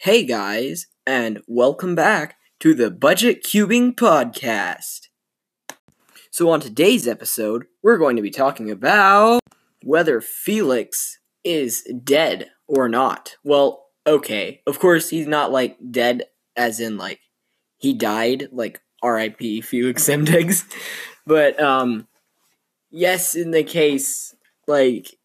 Hey guys, and welcome back to the Budget Cubing Podcast. So, on today's episode, we're going to be talking about whether Feliks is dead or not. Well, okay, of course, he's not like dead as in like he died, like RIP Feliks Zemdegs, but um, yes, in the case, like,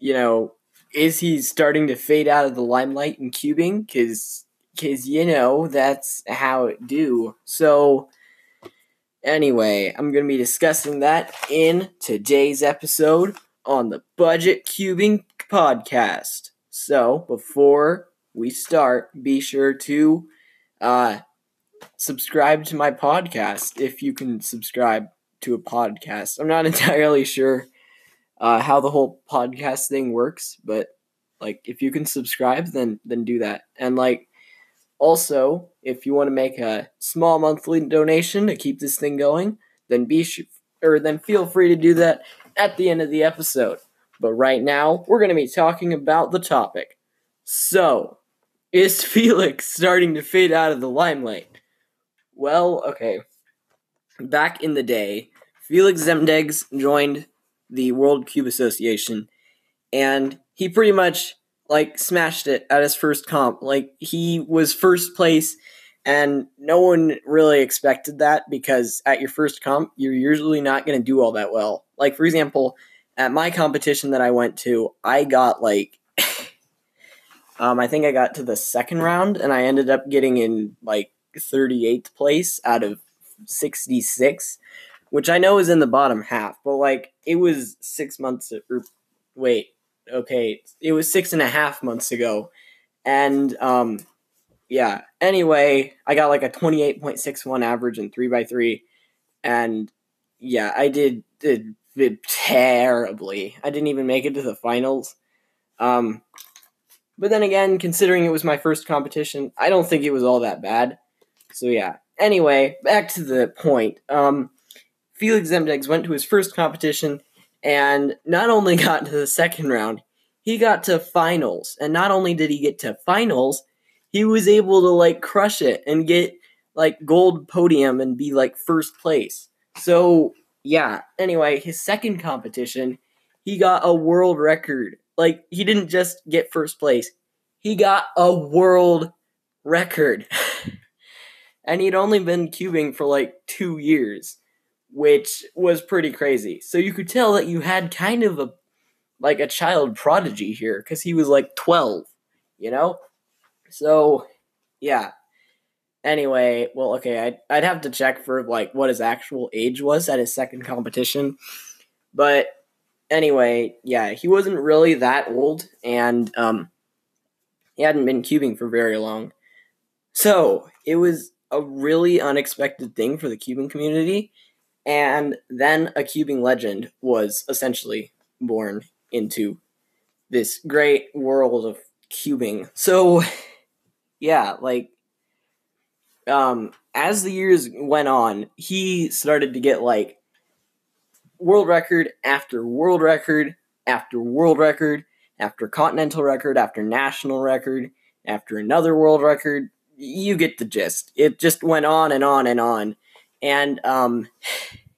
you know, is he starting to fade out of the limelight in cubing? Because, cause, you know, that's how it do. So, anyway, I'm to be discussing that in today's episode on the Budget Cubing Podcast. So, before we start, be sure to uh, subscribe to my podcast if you can subscribe to a podcast. I'm not entirely sure uh, how the whole podcast thing works, but like if you can subscribe, then then do that. And like also, if you want to make a small monthly donation to keep this thing going, then be sh- or then feel free to do that at the end of the episode. But right now, we're going to be talking about the topic. So, is Feliks starting to fade out of the limelight? Well, okay. Back in the day, Feliks Zemdegs joined the World Cube Association, and he pretty much like smashed it at his first comp. Like he was first place, and no one really expected that because at your first comp, you're usually not going to do all that well. Like for example, at my competition that I went to, I got like. um, I think I got to the second round, and I ended up getting in like 38th place out of 66 which I know is in the bottom half, but like it was six months or wait, okay, it was six and a half months ago, and um, yeah. Anyway, I got like a twenty eight point six one average in three by three, and yeah, I did did, did terribly. I didn't even make it to the finals. Um, but then again, considering it was my first competition, I don't think it was all that bad. So yeah. Anyway, back to the point. Um, Feliks Zemdegs went to his first competition and not only got to the second round, he got to finals. And not only did he get to finals, he was able to like crush it and get like gold podium and be like first place. So, yeah, anyway, his second competition, he got a world record. Like he didn't just get first place. He got a world record. and he'd only been cubing for like 2 years which was pretty crazy. So you could tell that you had kind of a like a child prodigy here because he was like 12, you know? So, yeah. Anyway, well, okay, I'd, I'd have to check for like what his actual age was at his second competition. But anyway, yeah, he wasn't really that old and um he hadn't been cubing for very long. So, it was a really unexpected thing for the cubing community and then a cubing legend was essentially born into this great world of cubing. So, yeah, like, um, as the years went on, he started to get like world record after world record after world record after continental record after national record after another world record. You get the gist. It just went on and on and on and um,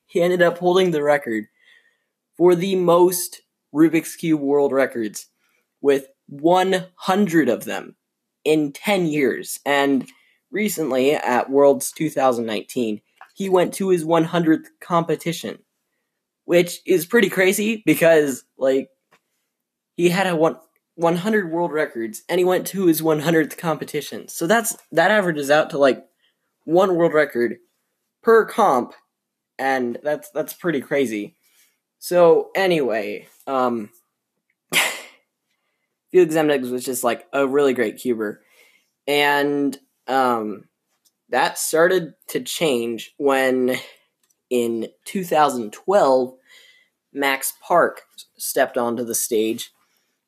he ended up holding the record for the most Rubik's Cube world records with 100 of them in 10 years. And recently at Worlds 2019, he went to his 100th competition, which is pretty crazy because, like, he had a one, 100 world records and he went to his 100th competition. So that's that averages out to like one world record per comp, and that's that's pretty crazy. So anyway, um, Feliks was just like a really great cuber, and um, that started to change when in 2012 Max Park stepped onto the stage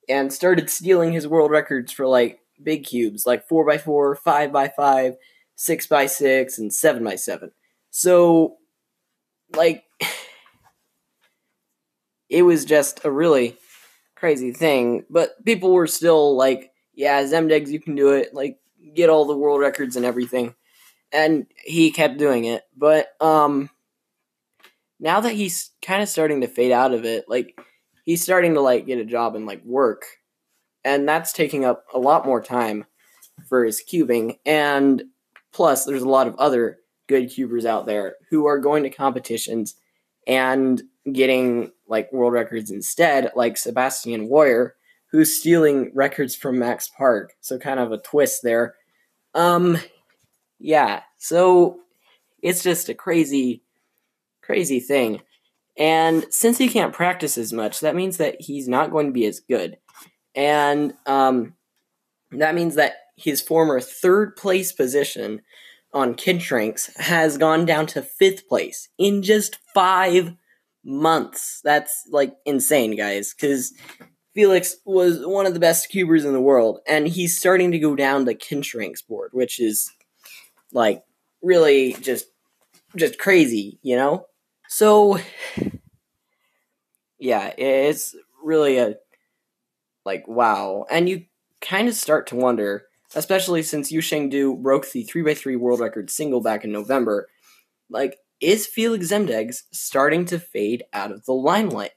and started stealing his world records for like big cubes, like 4x4, 5x5, 6x6, and 7x7. So, like, it was just a really crazy thing. But people were still like, yeah, Zemdegs, you can do it. Like, get all the world records and everything. And he kept doing it. But um now that he's kind of starting to fade out of it, like he's starting to like get a job and like work. And that's taking up a lot more time for his cubing and plus there's a lot of other good cubers out there who are going to competitions and getting like world records instead, like Sebastian Weyer, who's stealing records from Max Park. So kind of a twist there. Um yeah, so it's just a crazy crazy thing. And since he can't practice as much, that means that he's not going to be as good. And um that means that his former third place position on Kinch Ranks has gone down to fifth place in just five months. That's like insane, guys, because Feliks was one of the best cubers in the world, and he's starting to go down the Kinch Ranks board, which is like really just just crazy, you know? So yeah, it's really a like wow. And you kind of start to wonder especially since Yusheng Du broke the 3x3 world record single back in November. Like, is Feliks Zemdegs starting to fade out of the limelight?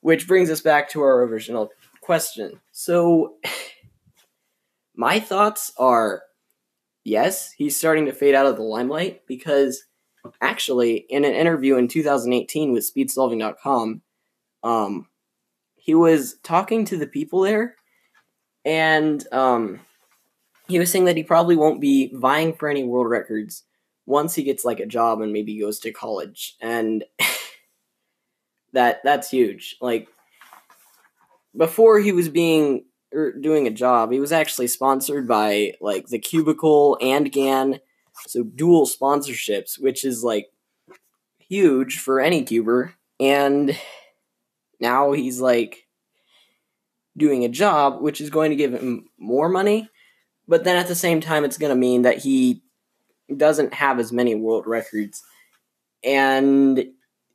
Which brings us back to our original question. So, my thoughts are yes, he's starting to fade out of the limelight because actually, in an interview in 2018 with SpeedSolving.com, um, he was talking to the people there, and um, he was saying that he probably won't be vying for any world records once he gets like a job and maybe goes to college. And that that's huge. Like before he was being er, doing a job he was actually sponsored by like the cubicle and GAN. So dual sponsorships which is like huge for any cuber. And now he's like doing a job which is going to give him more money but then at the same time, it's going to mean that he doesn't have as many world records. And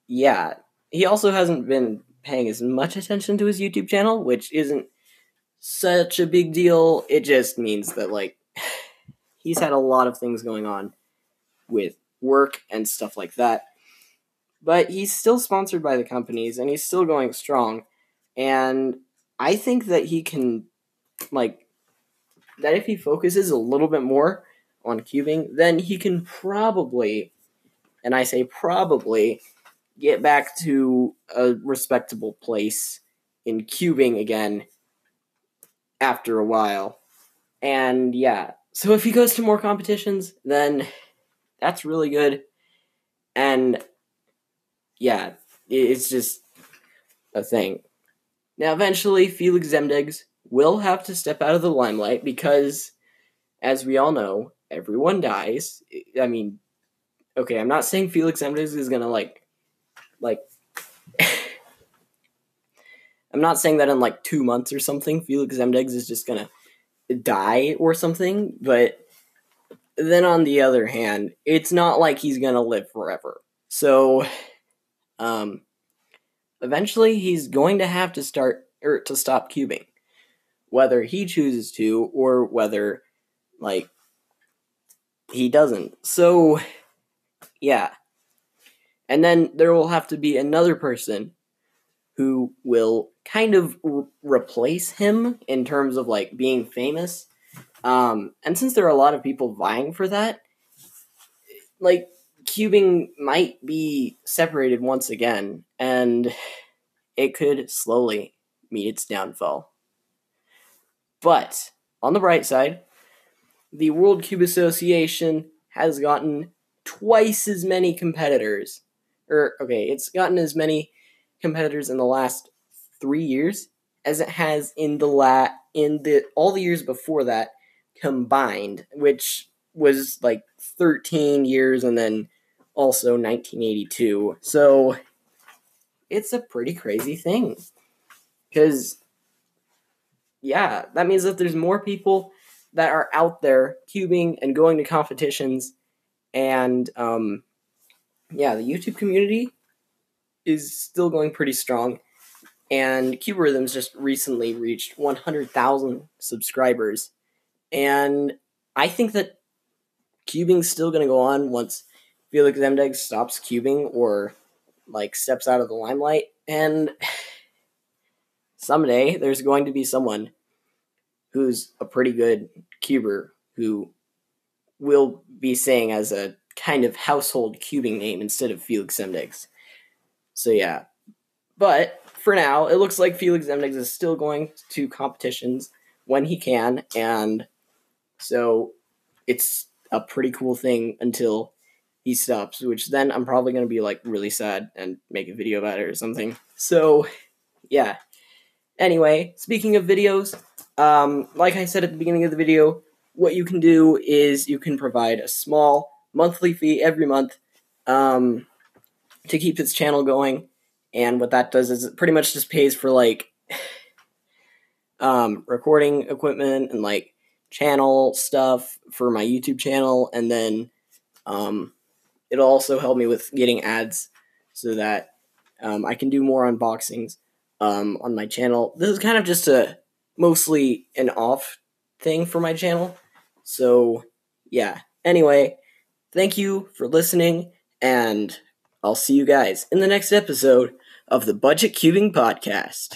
yeah, he also hasn't been paying as much attention to his YouTube channel, which isn't such a big deal. It just means that, like, he's had a lot of things going on with work and stuff like that. But he's still sponsored by the companies and he's still going strong. And I think that he can, like, that if he focuses a little bit more on cubing, then he can probably, and I say probably, get back to a respectable place in cubing again after a while. And yeah, so if he goes to more competitions, then that's really good. And yeah, it's just a thing. Now, eventually, Feliks Zemdegs will have to step out of the limelight because, as we all know, everyone dies. I mean, okay, I'm not saying Feliks Zemdegs is gonna like, like. I'm not saying that in like two months or something, Feliks Zemdegs is just gonna die or something, but then on the other hand, it's not like he's gonna live forever. So, um, eventually he's going to have to start or to stop cubing whether he chooses to or whether like he doesn't. So yeah. And then there will have to be another person who will kind of re- replace him in terms of like being famous. Um, and since there are a lot of people vying for that, like cubing might be separated once again, and it could slowly meet its downfall. But on the bright side, the World Cube Association has gotten twice as many competitors. Or okay, it's gotten as many competitors in the last three years as it has in the la in the all the years before that combined, which was like 13 years and then also 1982. So it's a pretty crazy thing. Because yeah, that means that there's more people that are out there cubing and going to competitions, and um, yeah, the YouTube community is still going pretty strong. And Cubeorithms just recently reached 100,000 subscribers, and I think that cubing's still going to go on once Feliks Zemdegs stops cubing or like steps out of the limelight. And someday there's going to be someone who's a pretty good cuber who will be saying as a kind of household cubing name instead of Feliks Zemdegs. So yeah. But for now, it looks like Feliks Zemdegs is still going to competitions when he can, and so it's a pretty cool thing until he stops, which then I'm probably gonna be like really sad and make a video about it or something. So yeah. Anyway, speaking of videos, um, like I said at the beginning of the video, what you can do is you can provide a small monthly fee every month um, to keep this channel going. And what that does is it pretty much just pays for like um, recording equipment and like channel stuff for my YouTube channel, and then um, it'll also help me with getting ads so that um, I can do more unboxings um, on my channel. This is kind of just a mostly an off thing for my channel. So, yeah. Anyway, thank you for listening, and I'll see you guys in the next episode of the Budget Cubing Podcast.